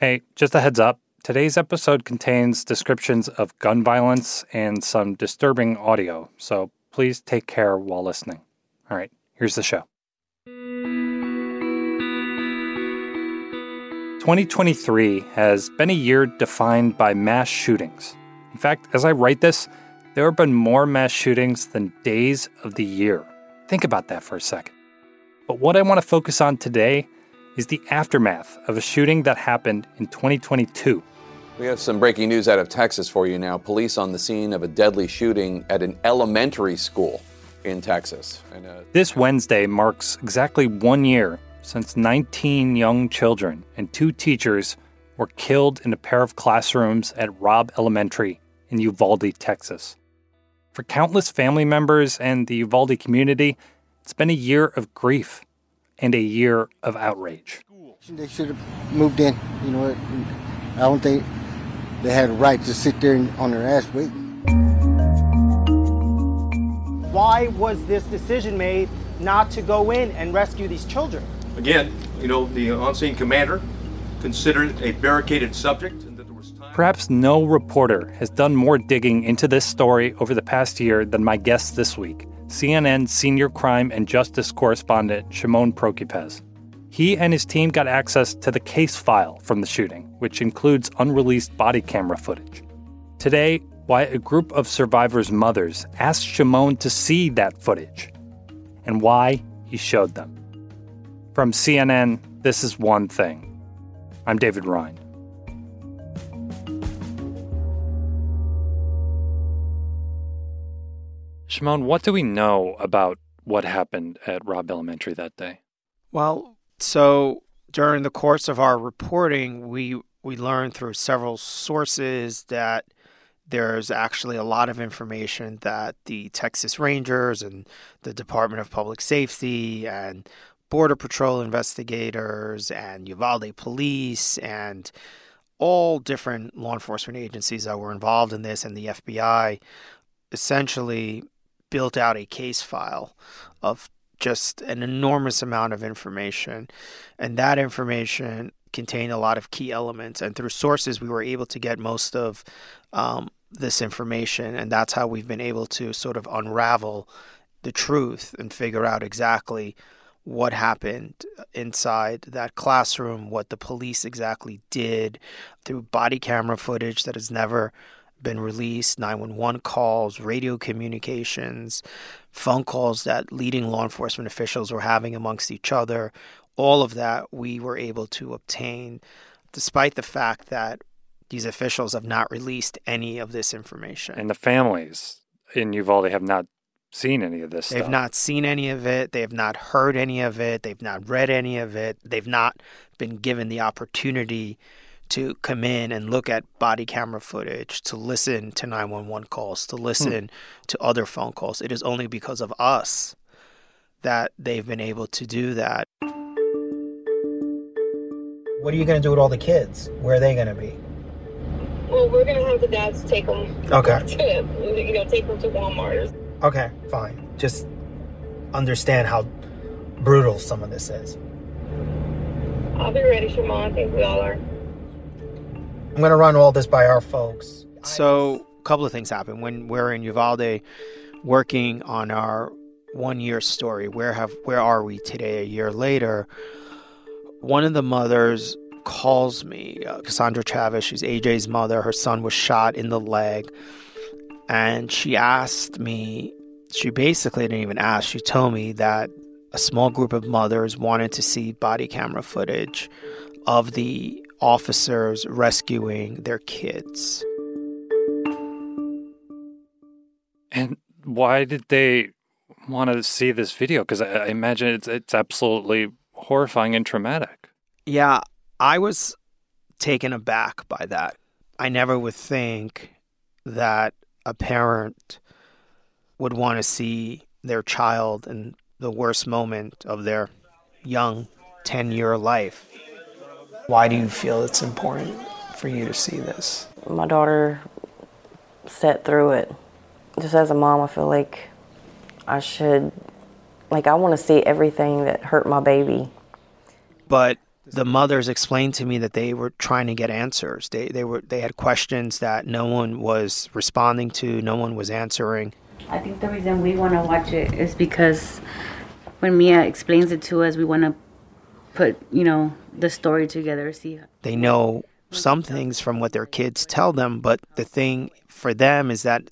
Hey, just a heads up today's episode contains descriptions of gun violence and some disturbing audio, so please take care while listening. All right, here's the show. 2023 has been a year defined by mass shootings. In fact, as I write this, there have been more mass shootings than days of the year. Think about that for a second. But what I want to focus on today is the aftermath of a shooting that happened in 2022. We have some breaking news out of Texas for you now. Police on the scene of a deadly shooting at an elementary school in Texas. And, uh, this Wednesday marks exactly one year since 19 young children and two teachers were killed in a pair of classrooms at Robb Elementary in Uvalde, Texas. For countless family members and the Uvalde community, it's been a year of grief and a year of outrage. They should have moved in. You know, I don't think they had a right to sit there on their ass waiting. Why was this decision made not to go in and rescue these children? Again, you know, the on-scene commander considered a barricaded subject. Perhaps no reporter has done more digging into this story over the past year than my guest this week. CNN senior crime and justice correspondent Shimon Prokupecz. He and his team got access to the case file from the shooting, which includes unreleased body camera footage. Today, why a group of survivors' mothers asked Shimon to see that footage, and why he showed them. From CNN, this is one thing. I'm David Rind. Shimon, what do we know about what happened at Robb Elementary that day? Well, so during the course of our reporting, we we learned through several sources that there's actually a lot of information that the Texas Rangers and the Department of Public Safety and Border Patrol investigators and Uvalde Police and all different law enforcement agencies that were involved in this and the FBI essentially built out a case file of just an enormous amount of information. And that information contained a lot of key elements. And through sources, we were able to get most of um, this information. And that's how we've been able to sort of unravel the truth and figure out exactly what happened inside that classroom, what the police exactly did through body camera footage that has never been released 911 calls, radio communications, phone calls that leading law enforcement officials were having amongst each other. All of that we were able to obtain, despite the fact that these officials have not released any of this information. And the families in Uvalde have not seen any of this They've stuff. not seen any of it. They have not heard any of it. They've not read any of it. They've not been given the opportunity to come in and look at body camera footage, to listen to 911 calls, to listen hmm. to other phone calls. It is only because of us that they've been able to do that. What are you going to do with all the kids? Where are they going to be? Well, we're going to have the dads take them. Okay. To, you know, take them to Walmart. Okay, fine. Just understand how brutal some of this is. I'll be ready, Shimon. I think we all are. I'm going to run all this by our folks. So, a couple of things happen when we're in Uvalde working on our one year story. Where have where are we today? A year later, one of the mothers calls me, uh, Cassandra Chavez. She's AJ's mother. Her son was shot in the leg, and she asked me. She basically didn't even ask. She told me that a small group of mothers wanted to see body camera footage of the officers rescuing their kids. And why did they want to see this video? Because I, imagine it's it's absolutely horrifying and traumatic. Yeah, I was taken aback by that. I never would think that a parent would want to see their child in the worst moment of their young 10 year life why do you feel it's important for you to see this? My daughter sat through it. Just as a mom, I feel like I should, like, I want to see everything that hurt my baby. But The mothers explained to me that they were trying to get answers. They they were they had questions that no one was responding to, no one was answering. I think the reason we want to watch it is because when Mia explains it to us, we want to put, you know, the story together, see. They know some things from what their kids tell them, but the thing for them is that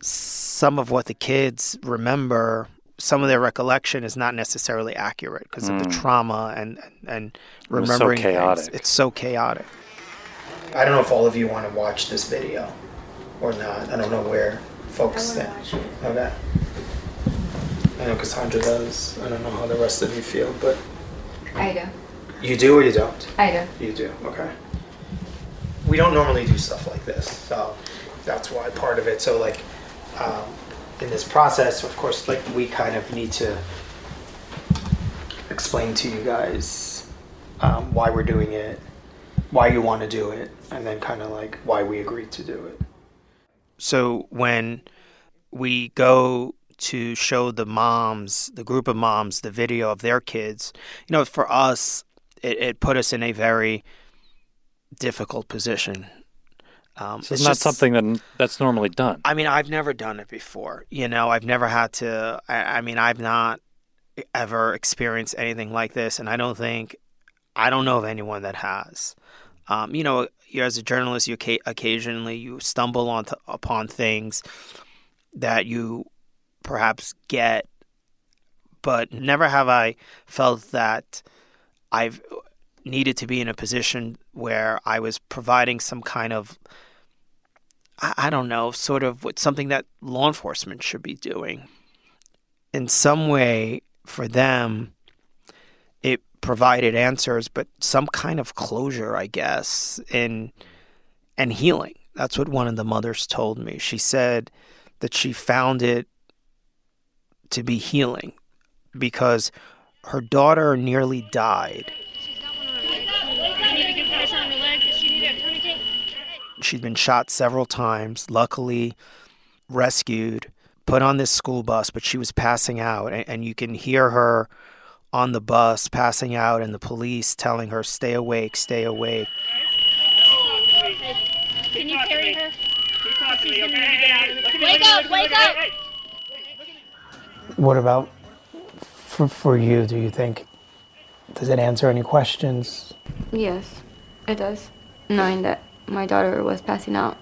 some of what the kids remember, some of their recollection is not necessarily accurate because of the trauma and and Mm. was so remembering things. It's so chaotic. I don't know if all of you want to watch this video or not. I don't know where folks stand. Okay. I know Cassandra does. I don't know how the rest of you feel, but I do. you do or you don't. I do. You do, okay. We don't normally do stuff like this, so that's why part of it. So, like, um, in this process, of course, like, we kind of need to explain to you guys um, why we're doing it, why you want to do it, and then kind of like why we agreed to do it. So, when we go to show the moms, the group of moms, the video of their kids, you know, for us, it, it put us in a very difficult position. Um, So it's not something that that's normally done. I mean, I've never done it before. You know, I've never had to. I, I mean, I've not ever experienced anything like this, and I don't think, I don't know of anyone that has. Um, you know, you as a journalist, you occasionally you stumble on upon things that you perhaps get, but mm-hmm. never have I felt that I've needed to be in a position where I was providing some kind of I, I don't know, sort of what something that law enforcement should be doing. In some way, for them, it provided answers, but some kind of closure, I guess, in and healing. That's what one of the mothers told me. She said that she found it to be healing because her daughter nearly died. She'd been shot several times, luckily rescued, put on this school bus, but she was passing out. And, and you can hear her on the bus passing out, and the police telling her, Stay awake, stay awake. Can you carry her? Wake up, wake up! What about for, for you? Do you think, does it answer any questions? Yes, it does. Knowing that my daughter was passing out.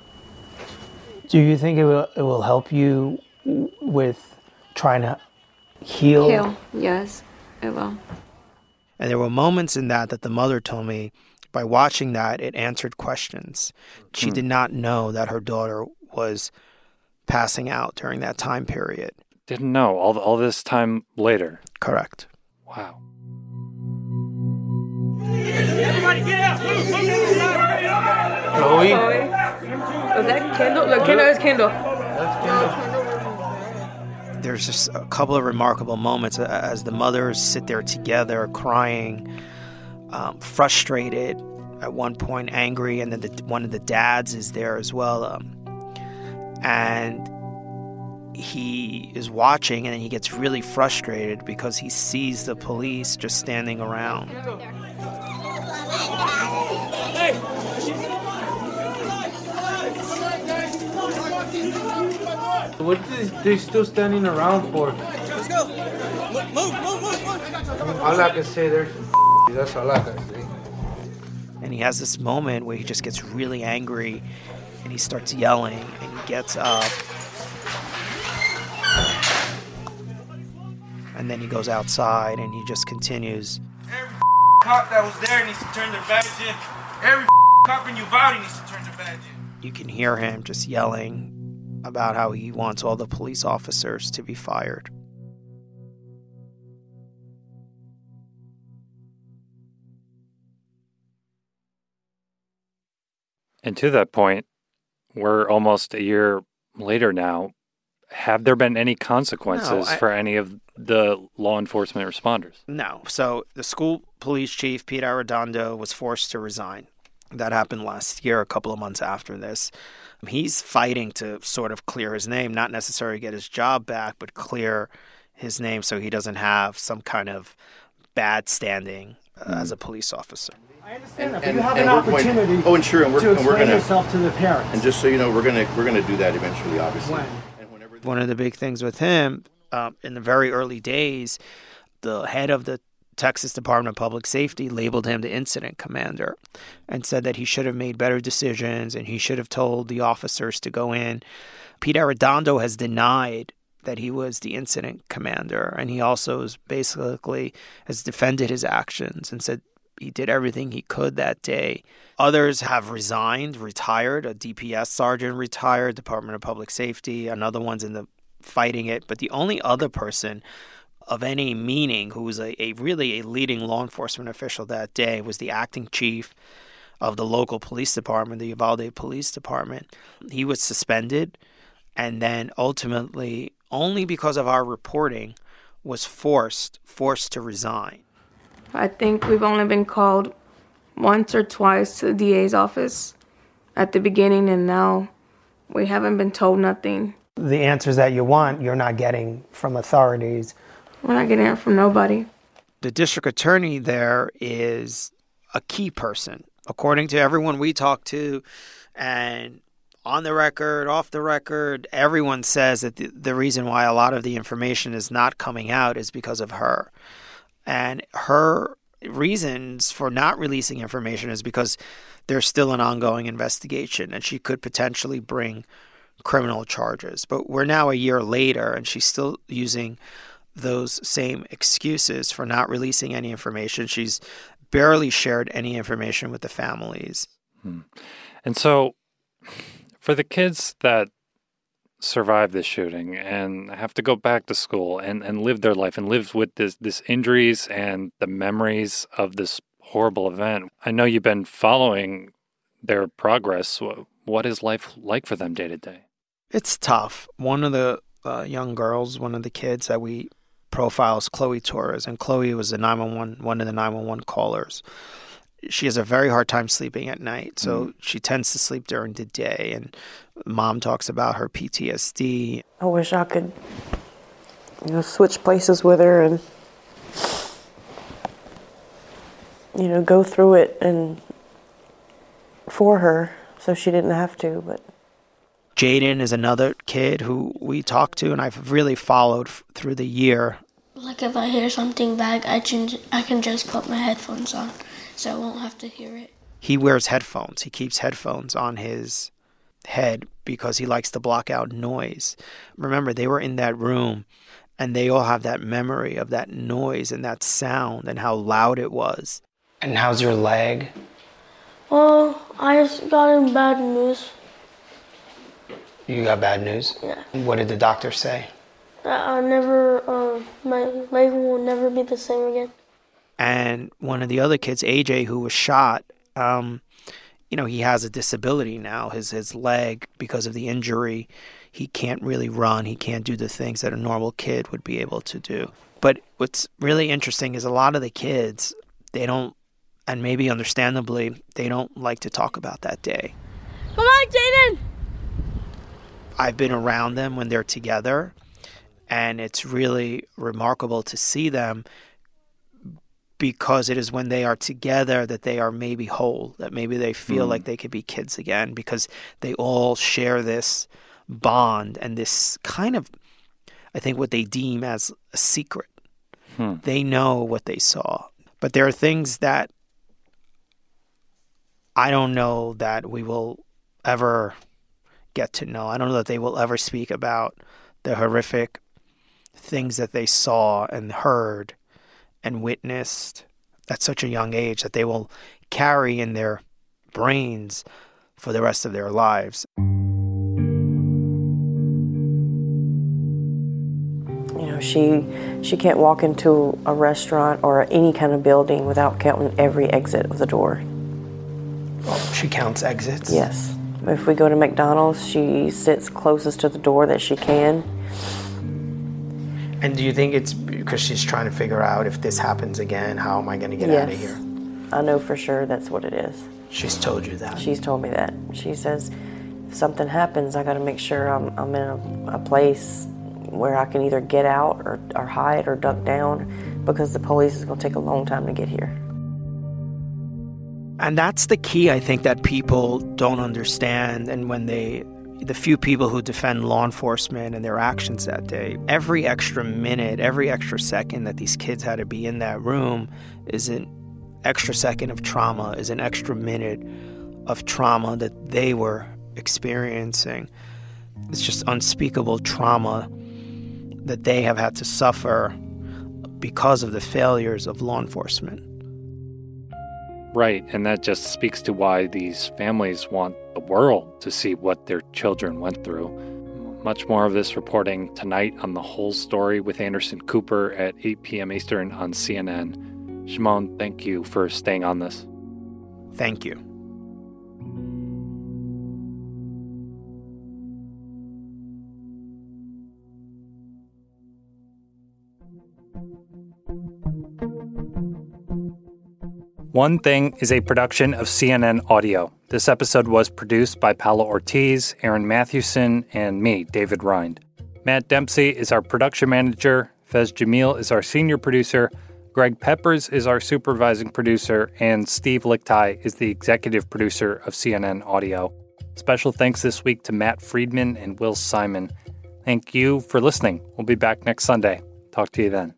Do you think it will, it will help you with trying to heal? Heal. Yes, it will. And there were moments in that that the mother told me by watching that, it answered questions. She Hmm. did not know that her daughter was passing out during that time period. Didn't know all all this time later. Correct. Wow. Chloe? Was that Kendall? Look, Kendall is Kendall. There's just a couple of remarkable moments as the mothers sit there together crying, um, frustrated, at one point angry, and then the, one of the dads is there as well. Um, and he is watching, and then he gets really frustrated because he sees the police just standing around. What is they still standing around for? Let's go. Move, move, move, move. All I can say, there's that's all I can say. And he has this moment where he just gets really angry and he starts yelling and he gets up. And then he goes outside and he just continues. Every cop that was there needs to turn their badge in. Every cop in Uvalde needs to turn their badge in. You can hear him just yelling about how he wants all the police officers to be fired. And to that point, we're almost a year later now. Have there been any consequences I- for any of the law enforcement responders? No. So the school police chief, Pete Arredondo, was forced to resign. That happened last year, a couple of months after this. Um, he's fighting to sort of clear his name, not necessarily get his job back, but clear his name so he doesn't have some kind of bad standing uh, as a hmm. police officer. I understand and, but you have an we're going- opportunity oh, and sure, and we're, to and we're explain gonna, yourself to the parents. And just so you know, we're gonna we're gonna do that eventually, obviously. One of the big things with him um, in the very early days, the head of the Texas Department of Public Safety labeled him the incident commander and said that he should have made better decisions and he should have told the officers to go in. Pete Arredondo has denied that he was the incident commander and he also basically has defended his actions and said he did everything he could that day. Others have resigned, retired. A DPS sergeant retired, Department of Public Safety. Another one's in the fighting it. But the only other person of any meaning who was a, a really a leading law enforcement official that day was the acting chief of the local police department, the Uvalde Police Department. He was suspended and then ultimately only because of our reporting was forced forced to resign. I think we've only been called once or twice to the DA's office at the beginning, and now we haven't been told nothing. the answers that you want, you're not getting from authorities. We're not getting it from nobody. the district attorney there is a key person, according to everyone we talk to, and on the record, off the record, everyone says that the, the reason why a lot of the information is not coming out is because of her. And her reasons for not releasing information is because there's still an ongoing investigation and she could potentially bring criminal charges. But we're now a year later and she's still using those same excuses for not releasing any information. She's barely shared any information with the families. Hmm. And so, for the kids that survive this shooting and have to go back to school and, and live their life and live with this this injuries and the memories of this horrible event, I know you've been following their progress. What is life like for them day to day? It's tough. One of the uh, young girls, one of the kids that we profile is Chloe Torres, and Chloe was the 911, one of the 911 callers. She has a very hard time sleeping at night, so mm-hmm. she tends to sleep during the day. And mom talks about her PTSD. I wish I could, you know, switch places with her and, you know, go through it and for her so she didn't have to. But Jaden is another kid who we talked to, and I've really followed f- through the year. Like if I hear something bad, I can I can just put my headphones on, so I won't have to hear it. He wears headphones. He keeps headphones on his head because he likes to block out noise. Remember, they were in that room and they all have that memory of that noise and that sound and how loud it was. And how's your leg? Well, I just got in bad news You got bad news? Yeah. What did the doctor say? that I never uh, my leg will never be the same again. And one of the other kids, AJ, who was shot, um, you know, he has a disability now. His his leg, because of the injury, he can't really run. He can't do the things that a normal kid would be able to do. But what's really interesting is a lot of the kids, they don't, and maybe understandably, they don't like to talk about that day. Come on, Jaden. I've been around them when they're together, and it's really remarkable to see them because it is when they are together that they are maybe whole, that maybe they feel Mm. like they could be kids again because they all share this bond and this kind of, I think, what they deem as a secret. Hmm. They know what they saw. But there are things that I don't know that we will ever get to know. I don't know that they will ever speak about the horrific things that they saw and heard and witnessed at such a young age that they will carry in their brains for the rest of their lives. you know, she she can't walk into a restaurant or any kind of building without counting every exit of the door. She counts exits. Yes. If we go to McDonald's, she sits closest to the door that she can. And do you think it's because she's trying to figure out if this happens again, how am I going to get out of Yes. here? I know for sure that's what it is. She's told you that. She's told me that. She says, if something happens, I got to make sure I'm, I'm in a, a place where I can either get out or, or hide or duck down because the police is going to take a long time to get here. And that's the key, I think, that people don't understand. And when they, the few people who defend law enforcement and their actions that day, every extra minute, every extra second that these kids had to be in that room is an extra second of trauma, is an extra minute of trauma that they were experiencing. It's just unspeakable trauma that they have had to suffer because of the failures of law enforcement. Right, and that just speaks to why these families want the world to see what their children went through. Much more of this reporting tonight on the whole story with Anderson Cooper at 8 p.m. Eastern on CNN. Shimon, thank you for staying on this. Thank you. One Thing is a production of CNN Audio. This episode was produced by Paolo Ortiz, Aaron Mathewson, and me, David Rind. Matt Dempsey is our production manager. Fez Jamil is our senior producer. Greg Peppers is our supervising producer. And Steve Lickteig is the executive producer of CNN Audio. Special thanks this week to Matt Friedman and Will Simon. Thank you for listening. We'll be back next Sunday. Talk to you then.